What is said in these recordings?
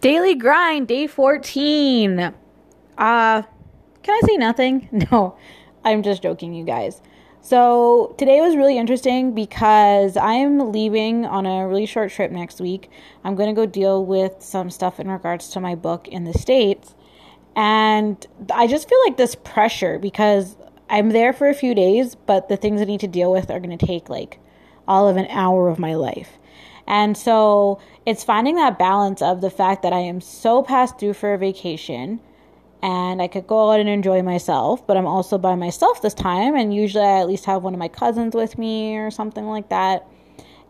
Daily grind, day 14. Uh, can I say nothing? No, I'm just joking, you guys. So, today was really interesting because I'm leaving on a really short trip next week. I'm going to go deal with some stuff in regards to my book in the States. And I just feel like this pressure because I'm there for a few days, but the things I need to deal with are going to take like all of an hour of my life. And so it's finding that balance of the fact that I am so past due for a vacation and I could go out and enjoy myself, but I'm also by myself this time. And usually I at least have one of my cousins with me or something like that.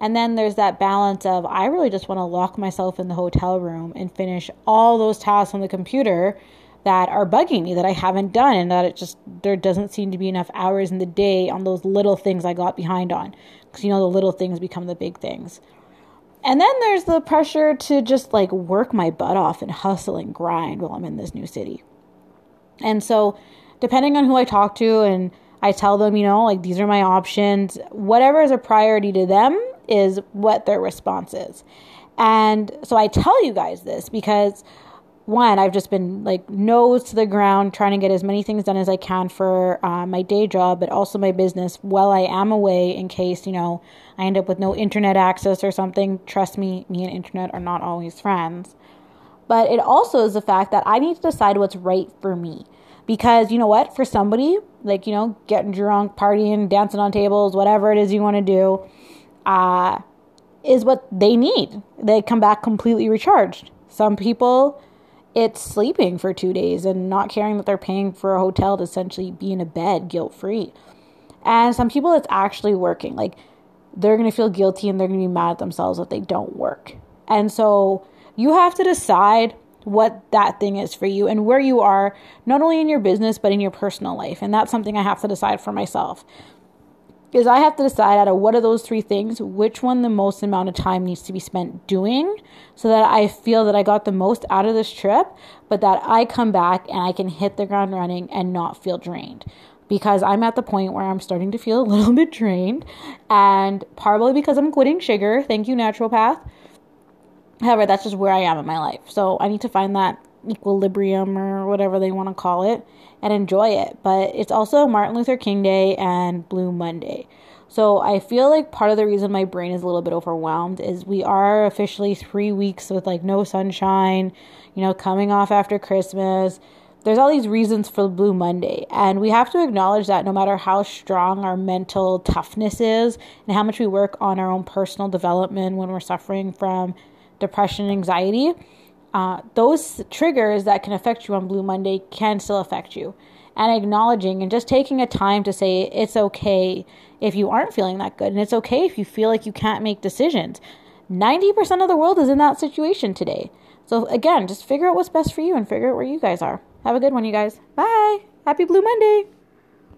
And then there's that balance of I really just want to lock myself in the hotel room and finish all those tasks on the computer that are bugging me that I haven't done and that it just there doesn't seem to be enough hours in the day on those little things I got behind on because you know the little things become the big things. And then there's the pressure to just like work my butt off and hustle and grind while I'm in this new city. And so, depending on who I talk to and I tell them, you know, like these are my options, whatever is a priority to them is what their response is. And so I tell you guys this because one, I've just been like nose to the ground trying to get as many things done as I can for uh, my day job, but also my business while I am away in case, you know, I end up with no internet access or something. Trust me, me and internet are not always friends. But it also is the fact that I need to decide what's right for me. Because you know what? For somebody, like, you know, getting drunk, partying, dancing on tables, whatever it is you want to do, uh, is what they need. They come back completely recharged. Some people it's sleeping for two days and not caring that they're paying for a hotel to essentially be in a bed guilt free. And some people, it's actually working. Like they're going to feel guilty and they're going to be mad at themselves that they don't work. And so you have to decide what that thing is for you and where you are, not only in your business, but in your personal life. And that's something I have to decide for myself is I have to decide out of what of those three things, which one the most amount of time needs to be spent doing so that I feel that I got the most out of this trip, but that I come back and I can hit the ground running and not feel drained. Because I'm at the point where I'm starting to feel a little bit drained, and probably because I'm quitting sugar. Thank you, naturopath. However, that's just where I am in my life. So I need to find that equilibrium or whatever they want to call it and enjoy it. But it's also Martin Luther King Day and Blue Monday. So I feel like part of the reason my brain is a little bit overwhelmed is we are officially three weeks with like no sunshine, you know, coming off after Christmas. There's all these reasons for Blue Monday, and we have to acknowledge that no matter how strong our mental toughness is and how much we work on our own personal development when we're suffering from depression and anxiety, uh, those triggers that can affect you on Blue Monday can still affect you. And acknowledging and just taking a time to say it's okay if you aren't feeling that good, and it's okay if you feel like you can't make decisions. 90% of the world is in that situation today. So, again, just figure out what's best for you and figure out where you guys are. Have a good one, you guys. Bye. Happy Blue Monday.